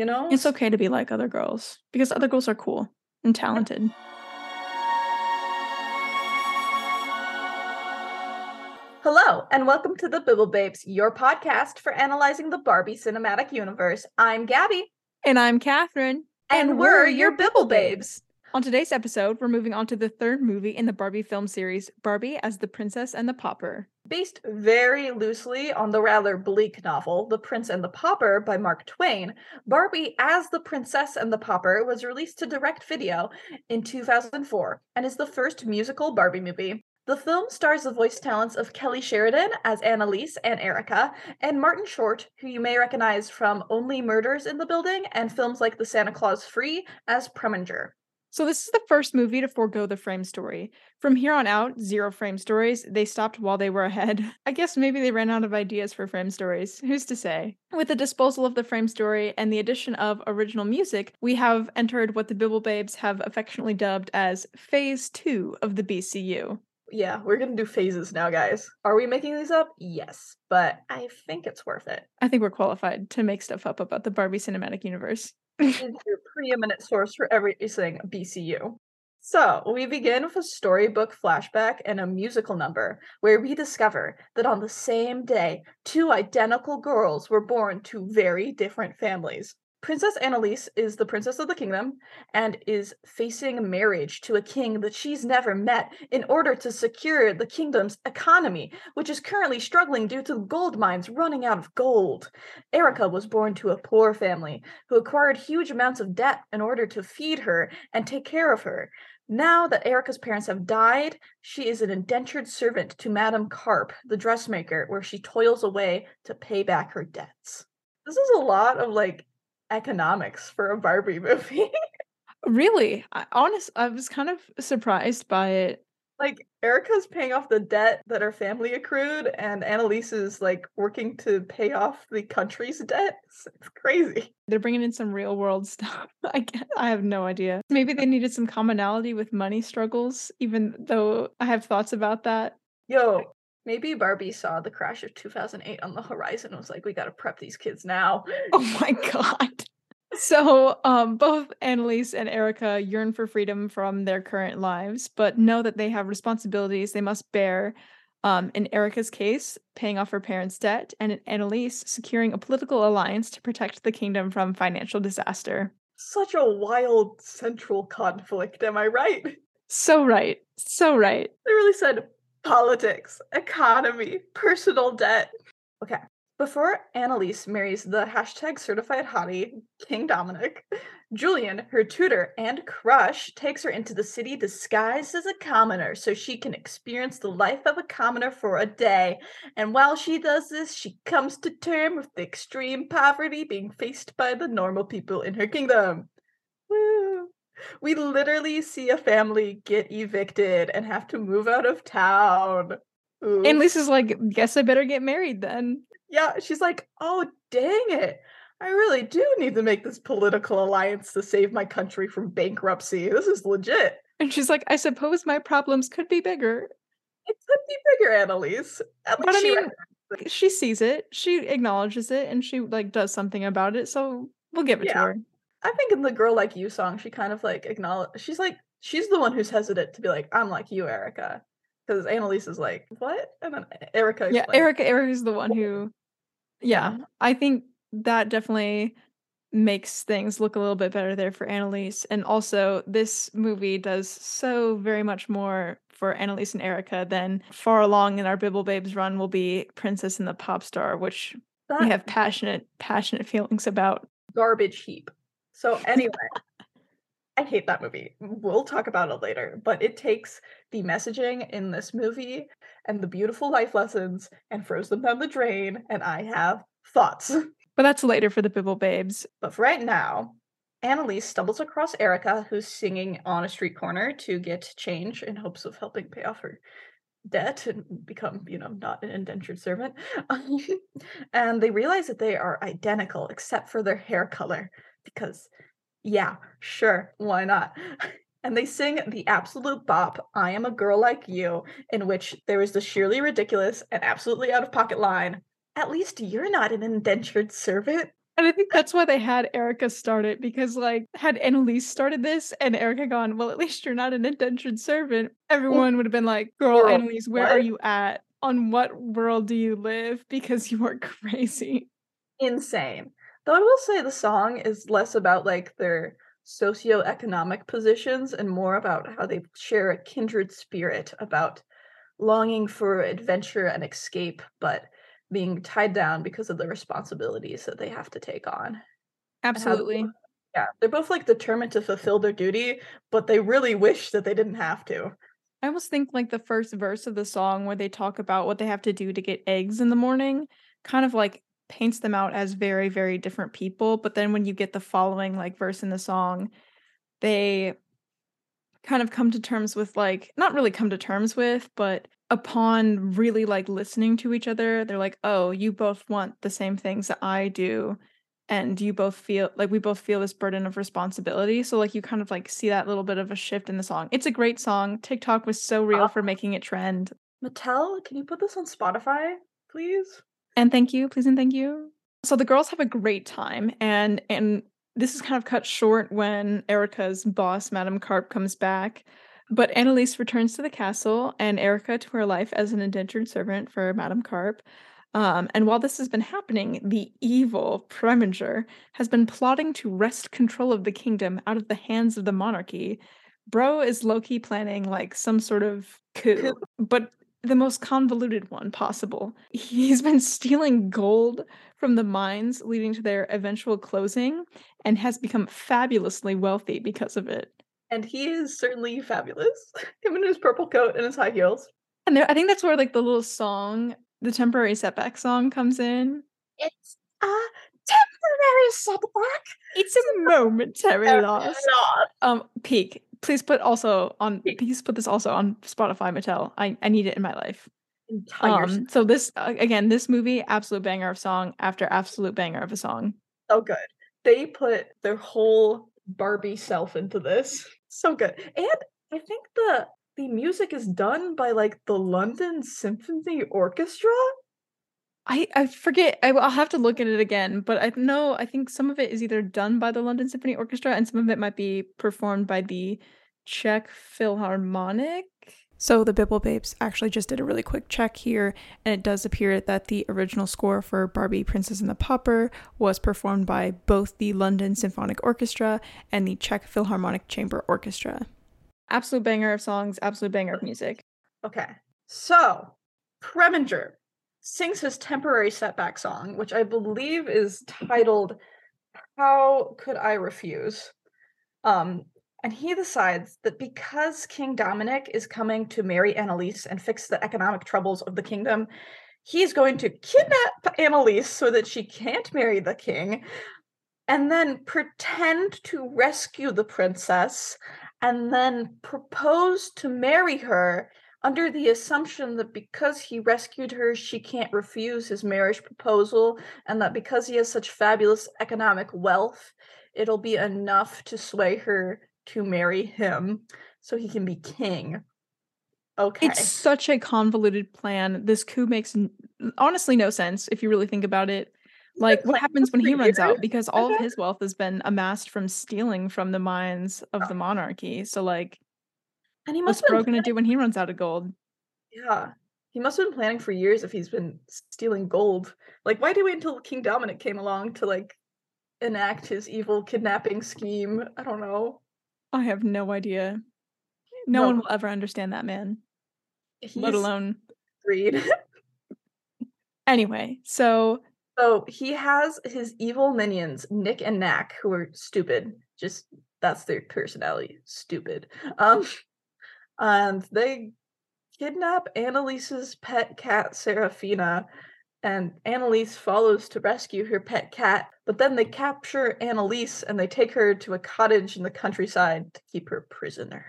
You know? It's okay to be like other girls because other girls are cool and talented. Hello, and welcome to the Bibble Babes, your podcast for analyzing the Barbie cinematic universe. I'm Gabby. And I'm Catherine. And, we're your Bibble Babes. On today's episode, we're moving on to the third movie in the Barbie film series, Barbie as the Princess and the Pauper. Based very loosely on the rather bleak novel, The Prince and the Pauper by Mark Twain, Barbie as the Princess and the Pauper was released to direct video in 2004 and is the first musical Barbie movie. The film stars the voice talents of Kelly Sheridan as Annalise and Erica, and Martin Short, who you may recognize from Only Murders in the Building and films like The Santa Clause 3, as Preminger. So, this is the first movie to forego the frame story. From here on out, zero frame stories. They stopped while they were ahead. I guess maybe they ran out of ideas for frame stories. Who's to say? With the disposal of the frame story and the addition of original music, we have entered what the Bibble Babes have affectionately dubbed as Phase 2 of the BCU. Yeah, we're gonna do phases now, guys. Are we making these up? Yes, but I think it's worth it. I think we're qualified to make stuff up about the Barbie cinematic universe. It's your preeminent source for everything BCU. So, we begin with a storybook flashback and a musical number where we discover that on the same day, two identical girls were born to very different families. Princess Annalise is the princess of the kingdom and is facing marriage to a king that she's never met in order to secure the kingdom's economy, which is currently struggling due to gold mines running out of gold. Erica was born to a poor family who acquired huge amounts of debt in order to feed her and take care of her. Now that Erica's parents have died, she is an indentured servant to Madame Carp, the dressmaker, where she toils away to pay back her debts. This is a lot of like economics for a Barbie movie. really? I, honest, I was kind of surprised by it. Like Erica's paying off the debt that her family accrued, and Annalise is like working to pay off the country's debt. It's, it's crazy. They're bringing in some real world stuff. I I have no idea. Maybe they needed some commonality with money struggles, even though I have thoughts about that. Yo, Maybe Barbie saw the crash of 2008 on the horizon and was like, we got to prep these kids now. Oh my God. So, um, both Annalise and Erica yearn for freedom from their current lives, but know that they have responsibilities they must bear. Um, in Erica's case, paying off her parents' debt, and in Annalise, securing a political alliance to protect the kingdom from financial disaster. Such a wild central conflict, am I right? So right. So right. They really said politics, economy, personal debt. Okay. Before Annalise marries the hashtag certified hottie, King Dominic, Julian, her tutor and crush, takes her into the city disguised as a commoner so she can experience the life of a commoner for a day. And while she does this, she comes to terms with the extreme poverty being faced by the normal people in her kingdom. Woo! We literally see a family get evicted and have to move out of town. Annalise's like, guess I better get married then. Yeah, she's like, oh, dang it. I really do need to make this political alliance to save my country from bankruptcy. This is legit. And she's like, I suppose my problems could be bigger. It could be bigger, Annalise. At but I mean, she sees it, she acknowledges it, and she like does something about it. So we'll give it yeah. to her. I think in the "Girl Like You" song, she kind of like acknowledge. She's like, she's the one who's hesitant to be like, "I'm like you, Erica," because Annalise is like, "What?" And then Erica. Yeah, Erica. Erica is the one who. Yeah, I think that definitely makes things look a little bit better there for Annalise. And also, this movie does so very much more for Annalise and Erica than far along in our Bibble Babes run will be Princess and the Pop Star, which that we have passionate, passionate feelings about. Garbage heap. So anyway, I hate that movie. We'll talk about it later, but it takes the messaging in this movie and the beautiful life lessons and throws them down the drain, and I have thoughts. But that's later for the Bibble Babes. But for right now, Annalise stumbles across Erica, who's singing on a street corner to get change in hopes of helping pay off her debt and become, you know, not an indentured servant. and they realize that they are identical except for their hair color because yeah, sure, why not? And they sing the absolute bop, I am a girl like you, in which there is the sheerly ridiculous and absolutely out of pocket line, at least you're not an indentured servant. And I think that's why they had Erica start it because, like, had Annalise started this and Erica gone, well, at least you're not an indentured servant, everyone would have been like, girl, Girl, Annalise, where are you at? On what world do you live? Because you are crazy. Insane. Though I will say the song is less about like their socioeconomic positions and more about how they share a kindred spirit about longing for adventure and escape, but being tied down because of the responsibilities that they have to take on. Absolutely. both- Yeah, they're both like determined to fulfill their duty, but they really wish that they didn't have to. I almost think like the first verse of the song where they talk about what they have to do to get eggs in the morning kind of like paints them out as very, very different people. But then when you get the following like verse in the song, they kind of come to terms with like not really come to terms with, but upon really like listening to each other, they're like, oh, you both want the same things that I do. And you both feel like we both feel this burden of responsibility. So, like, you kind of like see that little bit of a shift in the song. It's a great song. TikTok was so real for making it trend. Mattel, can you put this on Spotify, please? And thank you, please and thank you. So the girls have a great time, and and this is kind of cut short when Erica's boss, Madame Carp, comes back. But Annalise returns to the castle, and Erica to her life as an indentured servant for Madame Carp. Um, and while this has been happening, the evil Preminger has been plotting to wrest control of the kingdom out of the hands of the monarchy. Bro is low-key planning like some sort of coup, Coup. but the most convoluted one possible. He's been stealing gold from the mines, leading to their eventual closing, and has become fabulously wealthy because of it. And he is certainly fabulous. Him in his purple coat and his high heels. And there, I think that's where like the little song, the temporary setback song, comes in. It's a temporary setback. It's a momentary loss. loss. Um, peak. Please put also on. Please put this also on Spotify, Mattel. I I need it in my life. Entire Um, so this uh, again, this movie, absolute banger of song after absolute banger of a song. so good. They put their whole Barbie self into this. So good. And I think the the music is done by like the London Symphony Orchestra. I I forget. I, will have to look at it again, but I know I think some of it is either done by the London Symphony Orchestra and some of it might be performed by the Czech Philharmonic. So the Bibble Babes actually just did a really quick check here, and it does appear that the original score for Barbie Princess and the Pauper was performed by both the London Symphonic Orchestra and the Czech Philharmonic Chamber Orchestra. Absolute banger of songs, absolute banger of music. Okay. So Preminger sings his temporary setback song, which I believe is titled How Could I Refuse? Um, and he decides that because King Dominic is coming to marry Annalise and fix the economic troubles of the kingdom, he's going to kidnap Annalise so that she can't marry the king, and then pretend to rescue the princess, and then propose to marry her under the assumption that because he rescued her, she can't refuse his marriage proposal, and that because he has such fabulous economic wealth, it'll be enough to sway her to marry him so he can be king. Okay. It's such a convoluted plan. This coup makes honestly no sense if you really think about it. Like, what happens when he runs out? Because all of his wealth has been amassed from stealing from the mines of Oh. the monarchy. So, like, and he what's must have Bro gonna do when he runs out of gold? yeah. He must have been planning for years if he's been stealing gold. Like, why do we wait until King Dominic came along to like enact his evil kidnapping scheme? I don't know. I have no idea. No No. one will ever understand that man, He's let alone. greed. Anyway, so So he has his evil minions, Nick and Nack, who are stupid. Just that's their personality, stupid. Um, and they kidnap Annalise's pet cat, Serafina, and Annalise follows to rescue her pet cat. But then they capture Annalise and they take her to a cottage in the countryside to keep her prisoner.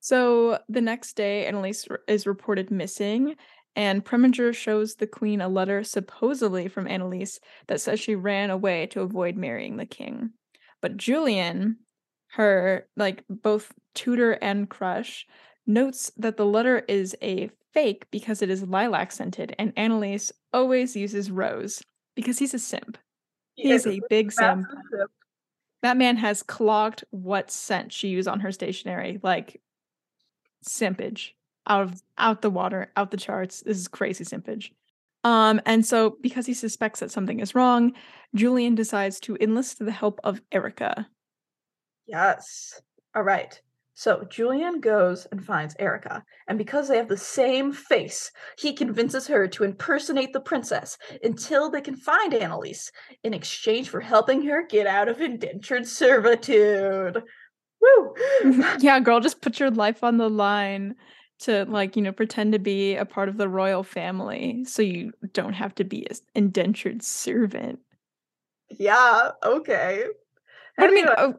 So the next day, Annalise is reported missing, and Preminger shows the queen a letter supposedly from Annalise that says she ran away to avoid marrying the king. But Julian, her like both tutor and crush, notes that the letter is a fake because it is lilac scented, and Annalise always uses rose because he's a simp. He is a big simp. simp. That man has clogged what scent she used on her stationery. Like simpage. Out of out the water, out the charts. This is crazy simpage. Um, and so because he suspects that something is wrong, Julian decides to enlist the help of Erica. Yes. All right. So Julian goes and finds Erica, and because they have the same face, he convinces her to impersonate the princess until they can find Annalise in exchange for helping her get out of indentured servitude. Woo! yeah, girl, just put your life on the line to like, you know, pretend to be a part of the royal family so you don't have to be an indentured servant. yeah, okay. But I mean, uh,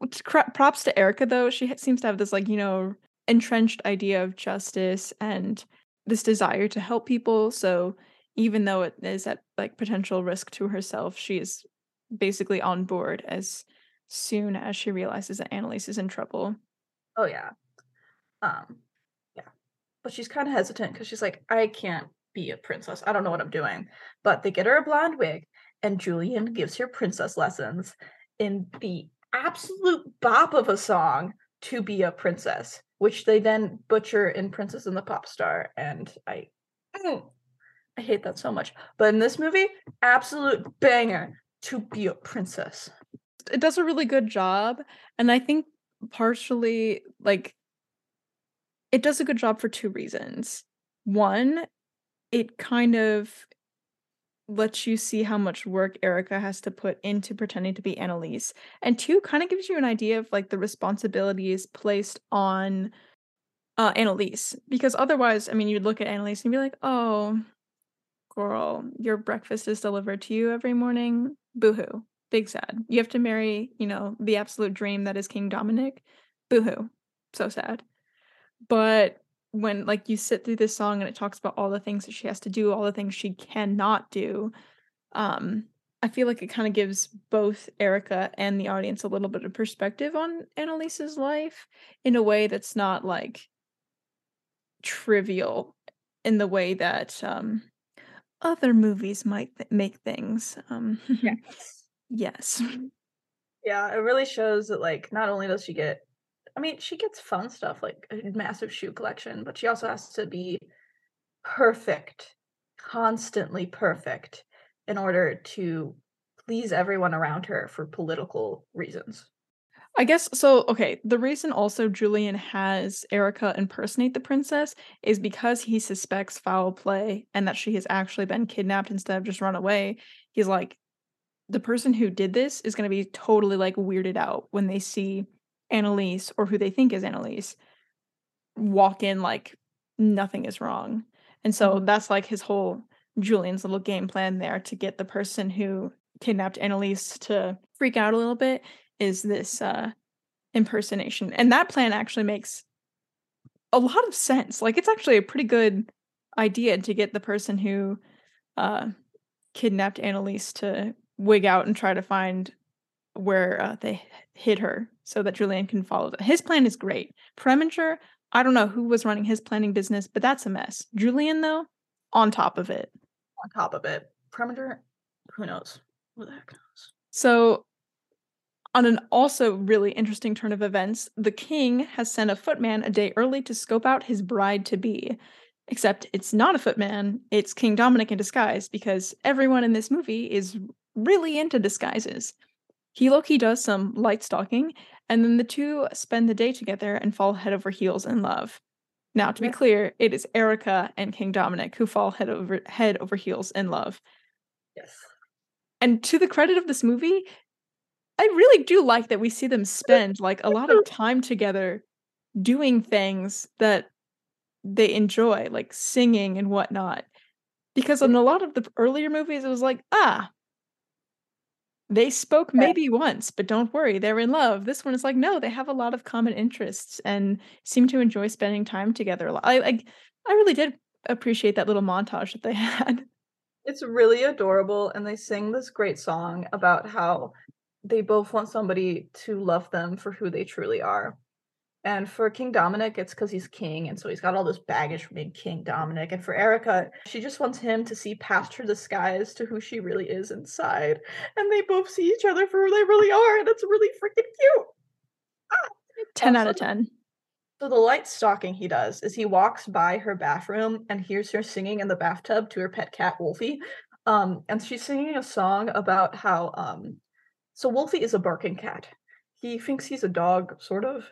props to Erica though. She seems to have this like you know entrenched idea of justice and this desire to help people. So even though it is at like potential risk to herself, she is basically on board as soon as she realizes that Annalise is in trouble. oh yeah. Um, yeah. But she's kind of hesitant because she's like, I can't be a princess. I don't know what I'm doing. But they get her a blonde wig, and Julian gives her princess lessons in the absolute bop of a song to be a princess, which they then butcher in Princess and the Pop Star. And I mm, I hate that so much. But in this movie, absolute banger to be a princess. It does a really good job, and I think partially like it does a good job for two reasons. One, it kind of lets you see how much work Erica has to put into pretending to be Annalise. And two, kind of gives you an idea of like the responsibilities placed on uh Annalise. Because otherwise, I mean, you'd look at Annalise and be like, oh, girl, your breakfast is delivered to you every morning. Boohoo. Big sad. You have to marry, you know, the absolute dream that is King Dominic. Boohoo. So sad. But when like you sit through this song and it talks about all the things that she has to do, all the things she cannot do, um, I feel like it kind of gives both Erica and the audience a little bit of perspective on Annalise's life in a way that's not like trivial in the way that um other movies might th- make things. Um Yes. yes. Yeah, it really shows that like not only does she get I mean, she gets fun stuff like a massive shoe collection, but she also has to be perfect, constantly perfect in order to please everyone around her for political reasons. I guess so. Okay, the reason also Julian has Erica impersonate the princess is because he suspects foul play and that she has actually been kidnapped instead of just run away. He's like, the person who did this is going to be totally like weirded out when they see Annalise or who they think is Annalise walk in like nothing is wrong. And so Mhm. that's like his whole Julian's little game plan there to get the person who kidnapped Annalise to freak out a little bit is this uh impersonation. And that plan actually makes a lot of sense. Like it's actually a pretty good idea to get the person who uh kidnapped Annalise to wig out and try to find where uh, they hid her so that Julian can follow them. His plan is great. Preminger, I don't know who was running his planning business, but that's a mess. Julian, though, on top of it. On top of it, Preminger, who knows? Who the heck knows? So, on an also really interesting turn of events, the king has sent a footman a day early to scope out his bride to be. Except it's not a footman, it's King Dominic in disguise because everyone in this movie is really into disguises. He low-key does some light stalking, and then the two spend the day together and fall head over heels in love. Now, to be Yeah. clear, it is Erica and King Dominic who fall head over head over heels in love. Yes. And to the credit of this movie, I really do like that we see them spend like a lot of time together doing things that they enjoy, like singing and whatnot. Because in a lot of the earlier movies, it was like, ah, they spoke maybe once, but don't worry, they're in love. This one is like, no, they have a lot of common interests and seem to enjoy spending time together. a lot. I like, I really did appreciate that little montage that they had. It's really adorable, and they sing this great song about how they both want somebody to love them for who they truly are. And for King Dominic, it's because he's king, and so he's got all this baggage from being King Dominic. And for Erica, she just wants him to see past her disguise to who she really is inside. And they both see each other for who they really are, and it's really freaking cute. Ah! 10 also, out of 10. So the light stalking he does is he walks by her bathroom and hears her singing in the bathtub to her pet cat Wolfie. Um, and she's singing a song about how um so Wolfie is a barking cat. He thinks he's a dog, sort of.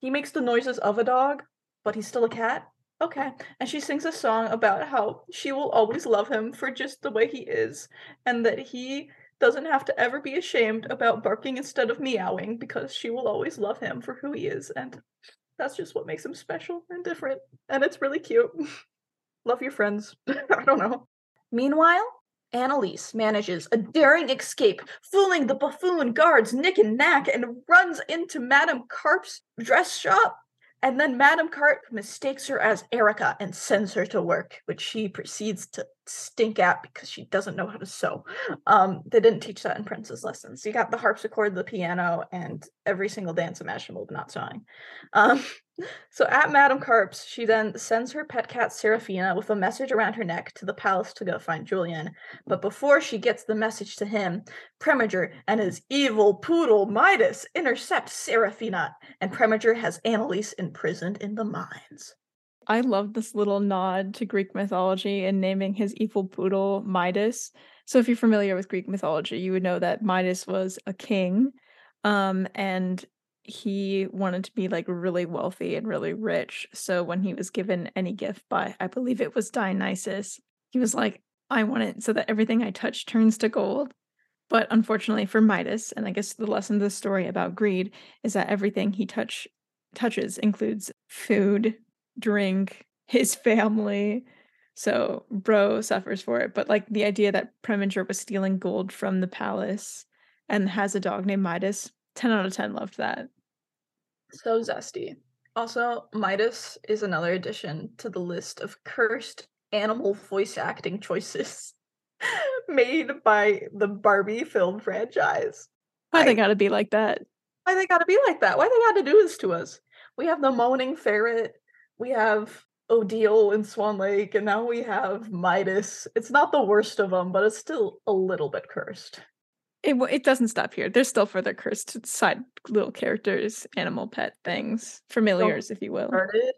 He makes the noises of a dog, but he's still a cat. Okay. And she sings a song about how she will always love him for just the way he is, and that he doesn't have to ever be ashamed about barking instead of meowing because she will always love him for who he is. And that's just what makes him special and different. And it's really cute. love your friends. I don't know. Meanwhile, Annalise manages a daring escape, fooling the buffoon guards Nick and Nack, and runs into Madame Carp's dress shop. And then Madame Carp mistakes her as Erica and sends her to work, which she proceeds to stink at because she doesn't know how to sew. Um, they didn't teach that in Princess lessons. You got the harpsichord, the piano, and every single dance imaginable, but not sewing. Um, so at Madame Carp's, she then sends her pet cat Seraphina with a message around her neck to the palace to go find Julian. But before she gets the message to him, Preminger and his evil poodle Midas intercept Seraphina, and Preminger has Annalise imprisoned in the mines. I love this little nod to Greek mythology and naming his evil poodle Midas. So if you're familiar with Greek mythology, you would know that Midas was a king um and he wanted to be like really wealthy and really rich. So when he was given any gift by, I believe it was Dionysus, he was like, I want it so that everything I touch turns to gold. But unfortunately for Midas, and I guess the lesson of the story about greed is that everything he touch touches includes food, drink, his family. So bro suffers for it. But like the idea that Preminger was stealing gold from the palace and has a dog named Midas, 10 out of 10 loved that. So zesty. Also, Midas is another addition to the list of cursed animal voice acting choices made by the Barbie film franchise. Why I, they gotta be like that? Why they gotta be like that? Why they gotta do this to us? We have the moaning ferret, we have Odile in Swan Lake, and now we have Midas. It's not the worst of them, but it's still a little bit cursed. It it doesn't stop here. There's still further cursed side little characters, animal pet things, familiars, so if you will. Started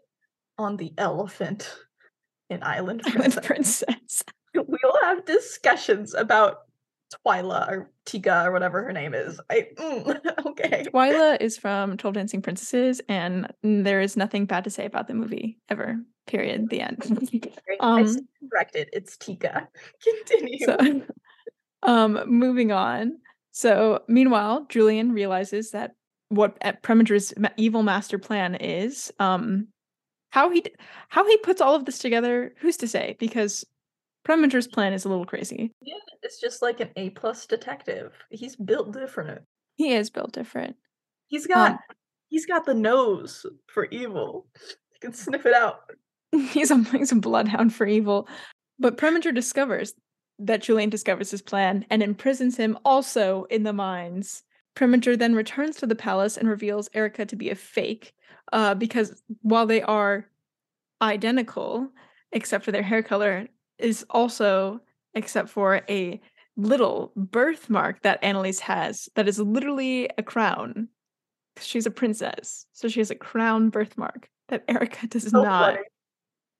on the elephant in Island Princess. Island Princess. we'll have discussions about Twyla or Tika or whatever her name is. I mm, okay. Twyla is from Twelve Dancing Princesses, and there is nothing bad to say about the movie ever. Period. The end. um, I corrected. It's Tika. Continue. So, um, moving on. So, meanwhile, Julian realizes that what Preminger's evil master plan is. Um, how he how he puts all of this together, who's to say? Because Preminger's plan is a little crazy. Yeah, it's just like an A plus detective. He's built different. He is built different. He's got um, he's got the nose for evil. He can sniff it out. He's a he's a bloodhound for evil. But Preminger discovers that Julian discovers his plan and imprisons him also in the mines. Preminger then returns to the palace and reveals Erica to be a fake, uh, because while they are identical, except for their hair color, is also, except for a little birthmark that Annalise has that is literally a crown. She's a princess, so she has a crown birthmark that Erica does so not. Funny.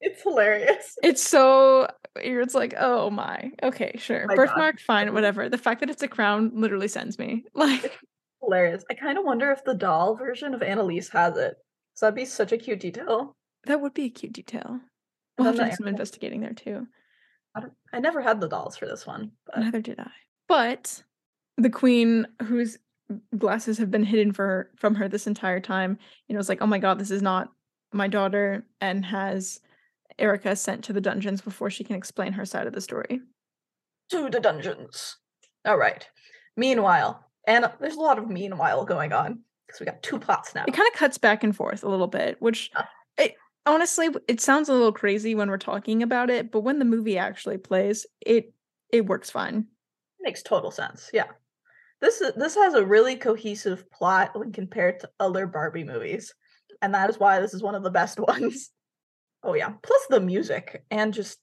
It's hilarious. It's so it's like, oh my, okay, sure, my birthmark, God. fine, whatever. The fact that it's a crown literally sends me like it's hilarious. I kind of wonder if the doll version of Annalise has it. So that'd be such a cute detail. That would be a cute detail. We'll have to do some investigating there too. I, I never had the dolls for this one. But. Neither did I. But the queen, whose glasses have been hidden for her, from her this entire time, you know, it's like, oh my god, this is not my daughter, and has Erica sent to the dungeons before she can explain her side of the story. To the dungeons. All right. Meanwhile, and there's a lot of meanwhile going on because we got two plots now. It kind of cuts back and forth a little bit, which it, honestly it sounds a little crazy when we're talking about it, but when the movie actually plays, it it works fine. It makes total sense. Yeah. This is this has a really cohesive plot when compared to other Barbie movies. and that is why this is one of the best ones. Oh yeah, plus the music and just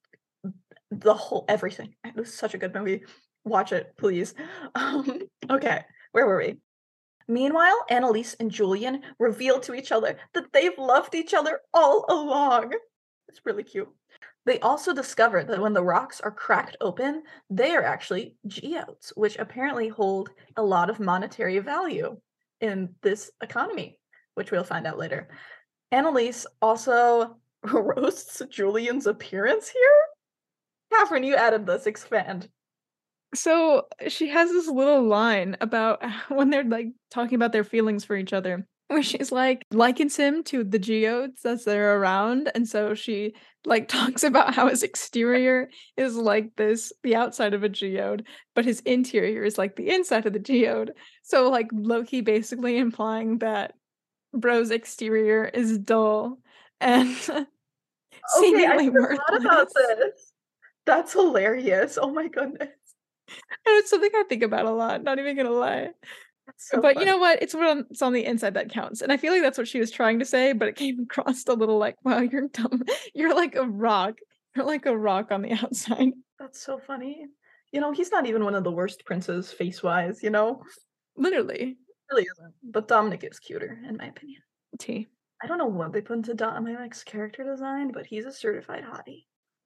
the whole everything. It was such a good movie. Watch it, please. Um, okay, where were we? Meanwhile, Annalise and Julian reveal to each other that they've loved each other all along. It's really cute. They also discover that when the rocks are cracked open, they are actually geodes, which apparently hold a lot of monetary value in this economy, which we'll find out later. Annalise also roasts Julian's appearance here. Catherine, you added this. Expand. So she has this little line about when they're like talking about their feelings for each other, where she's like likens him to the geodes as they're around, and so she like talks about how his exterior is like this, the outside of a geode, but his interior is like the inside of the geode. So like low-key basically implying that Bro's exterior is dull and okay, I forgot about this. That's hilarious. Oh my goodness. And it's something I think about a lot, not even gonna lie. So but funny. you know what? It's what it's on the inside that counts. And I feel like that's what she was trying to say, but it came across a little like, wow, you're dumb. You're like a rock. You're like a rock on the outside. That's so funny. You know, he's not even one of the worst princes face wise, you know? Literally. really isn't. But Dominic is cuter, in my opinion. T. I don't know what they put into Dominic's character design, but he's a certified hottie.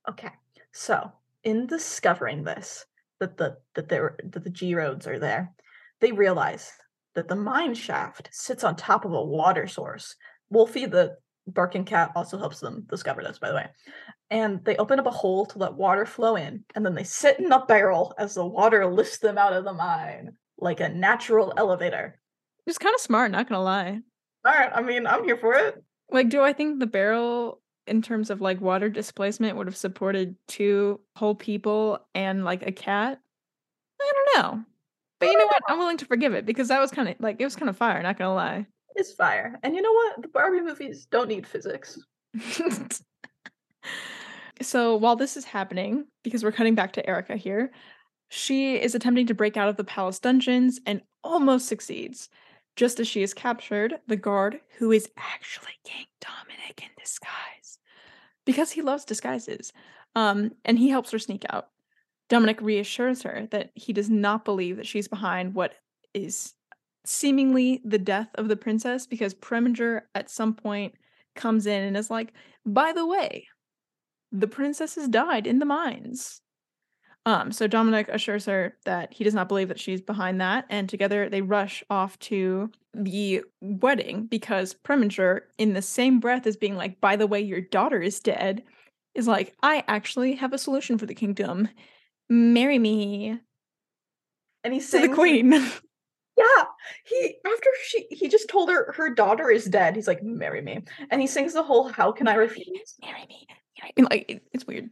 Okay. So in discovering this, that the that there that the geodes are there, they realize that the mine shaft sits on top of a water source. Wolfie, the barking cat, also helps them discover this, by the way. And they open up a hole to let water flow in, and then they sit in a barrel as the water lifts them out of the mine like a natural elevator. It's kind of smart, not gonna lie. All right, I mean, I'm here for it. Like, do I think the barrel in terms of like water displacement would have supported two whole people and like a cat. I don't know. But you know what? I'm willing to forgive it because that was kind of like it was kind of fire, not gonna lie. It's fire. And you know what? The Barbie movies don't need physics. so while this is happening, because we're cutting back to Erica here, she is attempting to break out of the palace dungeons and almost succeeds. Just as she is captured, the guard, who is actually King Dominic in disguise, because he loves disguises, um, and he helps her sneak out. Dominic reassures her that he does not believe that she's behind what is seemingly the death of the princess because Preminger at some point comes in and is like, by the way, the princess has died in the mines. Um, so Dominic assures her that he does not believe that she's behind that, and together they rush off to the wedding because Preminger, in the same breath as being like, by the way, your daughter is dead, is like, I actually have a solution for the kingdom. Marry me. And he says the queen. Yeah, he after she he just told her her daughter is dead. He's like, marry me, and he sings the whole "How can I refuse?" Marry me. Marry Like it's weird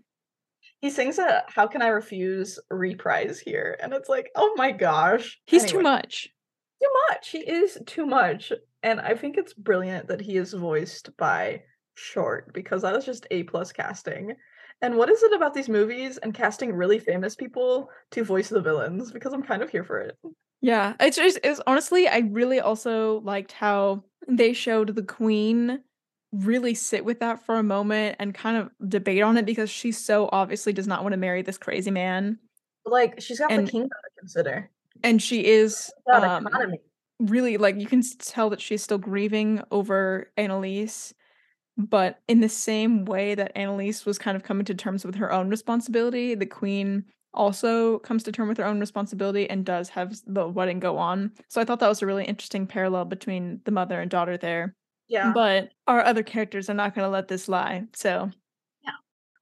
he sings a how can i refuse reprise here? And it's like oh my gosh. He's anyway, too much. Too much. He is too much. And i think it's brilliant that he is voiced by short because that is just a plus casting. And what is it about these movies and casting really famous people to voice the villains? Because i'm kind of here for it. Yeah. It's just it's honestly i really also liked how they showed the queen really sit with that for a moment and kind of debate on it because she so obviously does not want to marry this crazy man. Like she's got and, the kingdom to consider. And she is um, really like you can tell that she's still grieving over Annalise, but in the same way that Annalise was kind of coming to terms with her own responsibility, the queen also comes to term with her own responsibility and does have the wedding go on. So I thought that was a really interesting parallel between the mother and daughter there. Yeah. But our other characters are not going to let this lie. So. Yeah.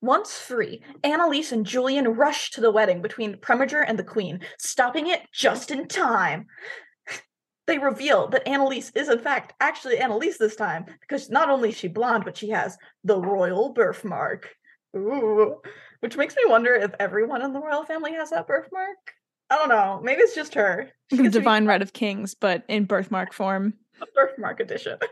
Once free, Annalise and Julian rush to the wedding between Preminger and the Queen, stopping it just in time. They reveal that Annalise is, in fact, actually Annalise this time, because not only is she blonde, but she has the royal birthmark. Ooh. Which makes me wonder if everyone in the royal family has that birthmark. I don't know. Maybe it's just her. The divine right of kings, but in birthmark form. Birthmark edition.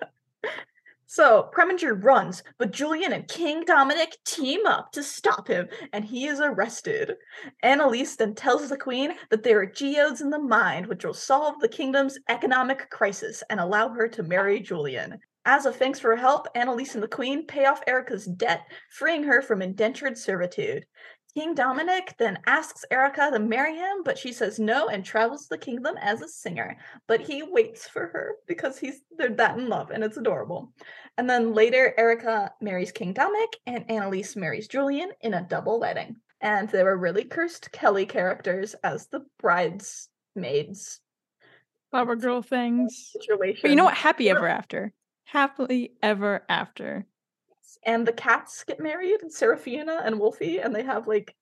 So Preminger runs, but Julian and King Dominic team up to stop him, and he is arrested. Annalise then tells the queen that there are geodes in the mine which will solve the kingdom's economic crisis and allow her to marry Julian. As a thanks for her help, Annalise and the Queen pay off Erica's debt, freeing her from indentured servitude. King Dominic then asks Erica to marry him, but she says no and travels the kingdom as a singer. But he waits for her because he's they're that in love and it's adorable. And then later, Erica marries King Dominic and Annalise marries Julian in a double wedding. And there were really cursed Kelly characters as the bridesmaids. Flower girl things. Situation. But you know what? Happy ever after. Happily ever after and the cats get married, and Seraphina and Wolfie, and they have like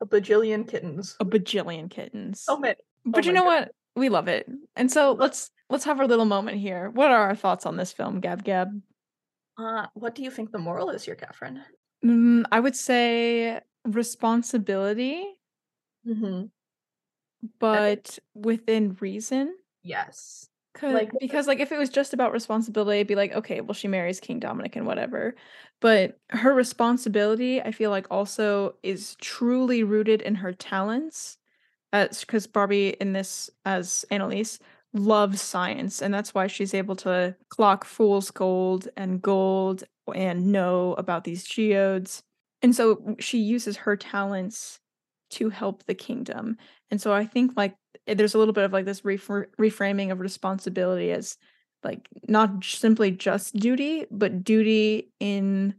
a bajillion kittens. A bajillion kittens. Oh man. But oh you know God. what? We love it. And so let's let's have our little moment here. What are our thoughts on this film, Gab Gab? Uh, what do you think the moral is here, Catherine? Mm, I would say responsibility, mm-hmm. but within reason. Yes. Like because like if it was just about responsibility, it'd be like, okay, well she marries King Dominic and whatever. But her responsibility, I feel like also is truly rooted in her talents. As because Barbie in this as Annalise loves science, and that's why she's able to clock fool's gold and gold and know about these geodes. And so she uses her talents to help the kingdom. And so I think like Eh, there's a little bit of like this reframing of responsibility as like not simply just duty but duty in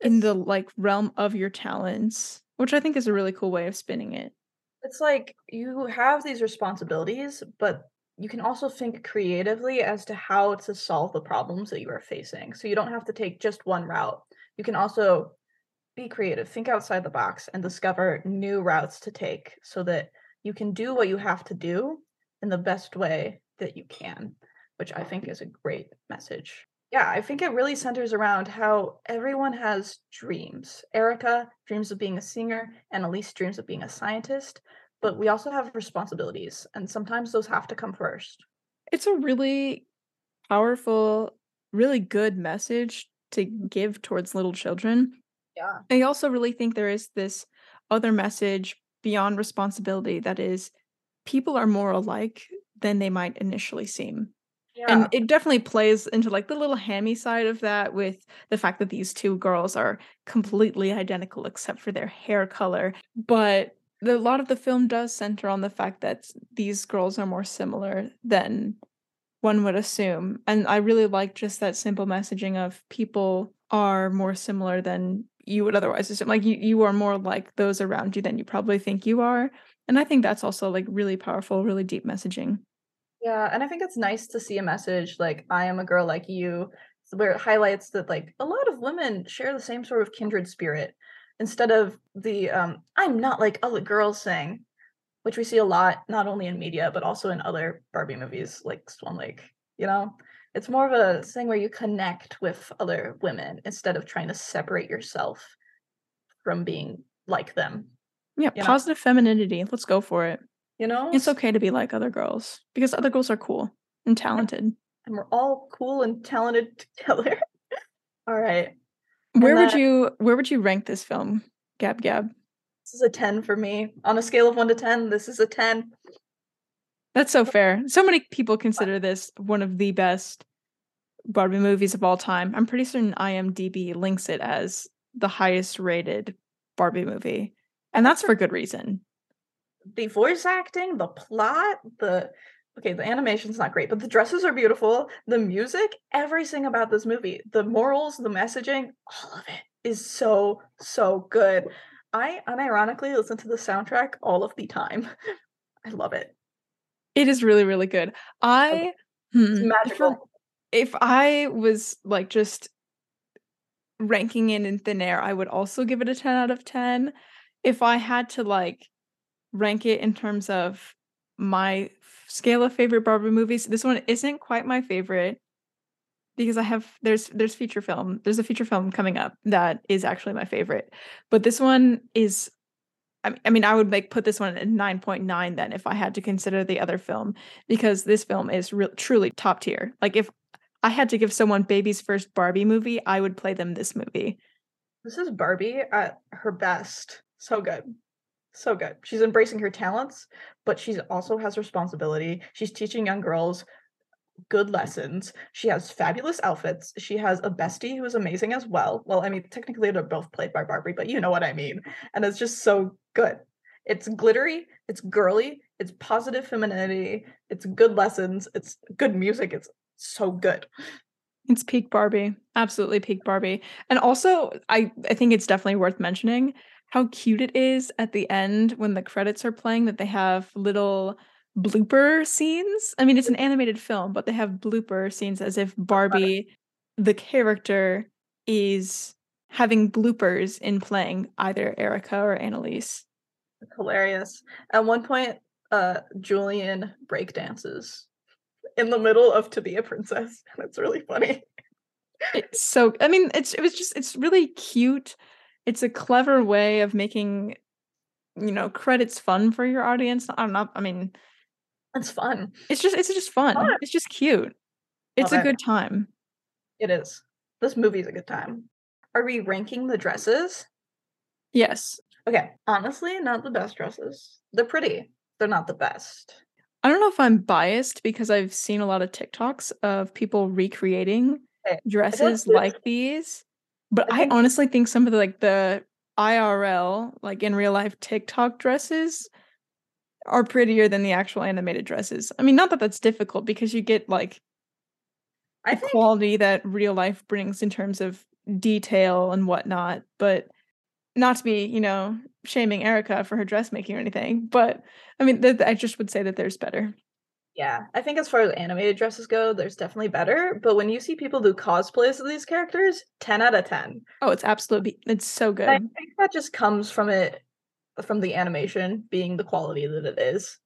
in the like realm of your talents which i think is a really cool way of spinning it. It's like you have these responsibilities but you can also think creatively as to how to solve the problems that you are facing. So you don't have to take just one route. You can also be creative think outside the box and discover new routes to take so that you can do what you have to do in the best way that you can, which I think is a great message. Yeah, I think it really centers around how everyone has dreams. Erica dreams of being a singer, Annalise dreams of being a scientist, but we also have responsibilities, and sometimes those have to come first. It's a really powerful, really good message to give towards little children. Yeah. I also really think there is this other message beyond responsibility that is people are more alike than they might initially seem. Yeah. And it definitely plays into like the little hammy side of that with the fact that these two girls are completely identical except for their hair color. But the, a lot of the film does center on the fact that these girls are more similar than one would assume. And I really like just that simple messaging of people are more similar than you would otherwise assume. Like you, you are more like those around you than you probably think you are. And I think that's also like really powerful, really deep messaging. Yeah, and I think it's nice to see a message like I am a girl like you, where it highlights that like a lot of women share the same sort of kindred spirit instead of the um I'm not like other girls thing, which we see a lot not only in media but also in other Barbie movies like Swan Lake, you know? It's more of a thing where you connect with other women instead of trying to separate yourself from being like them. Yeah, positive know? femininity. Let's go for it. You know? It's okay to be like other girls because other girls are cool and talented. And we're all cool and talented together. all right. Where would you where would you rank this film, Gab Gab? This is a 10 for me. On a scale of 1 to 10, this is a 10. That's so fair. So many people consider this one of the best Barbie movies of all time. I'm pretty certain IMDb links it as the highest rated Barbie movie. And that's for good reason. The voice acting, the plot, the okay, the animation's not great, but the dresses are beautiful. The music, everything about this movie, the morals, the messaging, all of it is so, so good. I unironically listen to the soundtrack all of the time. I love it. It is really, really good. I hmm, magical. If, if I was like just ranking it in thin air, I would also give it a 10 out of 10. If I had to like rank it in terms of my scale of favorite Barbie movies, this one isn't quite my favorite because I have there's there's feature film. There's a feature film coming up that is actually my favorite. But this one is I mean, I would like put this one at 9.9 then if I had to consider the other film because this film is re- truly top tier. Like if I had to give someone baby's first Barbie movie, I would play them this movie. This is Barbie at her best. So good. So good. She's embracing her talents, but she also has responsibility. She's teaching young girls good lessons. She has fabulous outfits. She has a bestie who is amazing as well. Well, I mean, technically they're both played by Barbie, but you know what I mean. And it's just so good. It's glittery, it's girly, it's positive femininity, it's good lessons, it's good music. It's so good. It's peak Barbie. Absolutely peak Barbie. And also, I I think it's definitely worth mentioning how cute it is at the end when the credits are playing that they have little blooper scenes. I mean, it's an animated film, but they have blooper scenes as if Barbie, the character, is having bloopers in playing either Erica or Annalise. Hilarious. At one point, uh, Julian breakdances in the middle of To Be a Princess. and It's really funny. It's so I mean, it's it was just it's really cute. It's a clever way of making you know credits fun for your audience. I'm not know. I mean it's fun. It's just it's just fun. fun. It's just cute. It's Love a it. good time. It is. This movie's a good time. Are we ranking the dresses? Yes. Okay. Honestly, not the best dresses. They're pretty. They're not the best. I don't know if I'm biased because I've seen a lot of TikToks of people recreating okay. dresses like these. But I, I honestly think some of the like the IRL, like in real life TikTok dresses are prettier than the actual animated dresses. I mean, not that that's difficult because you get like I the think, quality that real life brings in terms of detail and whatnot, but not to be, you know, shaming Erica for her dressmaking or anything, but I mean, th- I just would say that there's better. Yeah, I think as far as animated dresses go, there's definitely better. But when you see people do cosplays of these characters, 10 out of 10. Oh, it's absolutely, it's so good. I think that just comes from it from the animation being the quality that it is.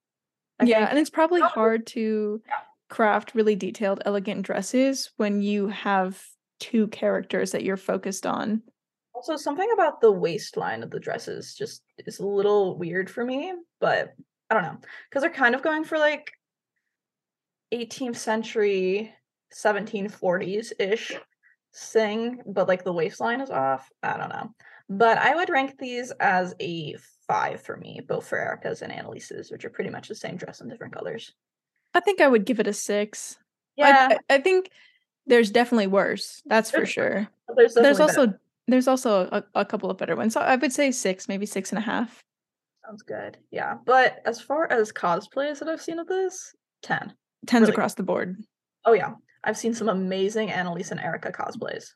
I yeah, and it's probably hard to craft really detailed, elegant dresses when you have two characters that you're focused on. Also, something about the waistline of the dresses just is a little weird for me, but I don't know. Because they're kind of going for like 18th century, 1740s ish thing, but like the waistline is off. I don't know. But I would rank these as a five for me, both for Erica's and Annalise's, which are pretty much the same dress in different colors. I think I would give it a six. Yeah, I, I think there's definitely worse. That's for sure. There's, there's also better. there's also a, a, couple of better ones. So I would say six, maybe six and a half. Sounds good. Yeah, but as far as cosplays that I've seen of this, ten. Tens really across the board. Oh yeah, I've seen some amazing Annalise and Erica cosplays.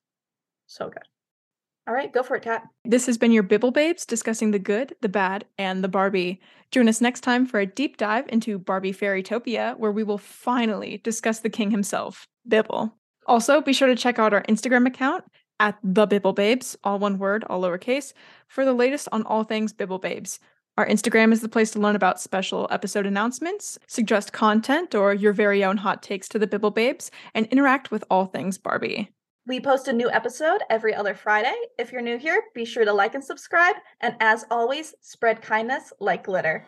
So good. All right, go for it, Kat. This has been your Bibble Babes discussing the good, the bad, and the Barbie. Join us next time for a deep dive into Barbie Fairytopia, where we will finally discuss the king himself, Bibble. Also, be sure to check out our Instagram account at the Bibble Babes, all one word, all lowercase, for the latest on all things Bibble Babes. Our Instagram is the place to learn about special episode announcements, suggest content or your very own hot takes to the Bibble Babes, and interact with all things Barbie. We post a new episode every other Friday. If you're new here, be sure to like and subscribe. And as always, spread kindness like glitter.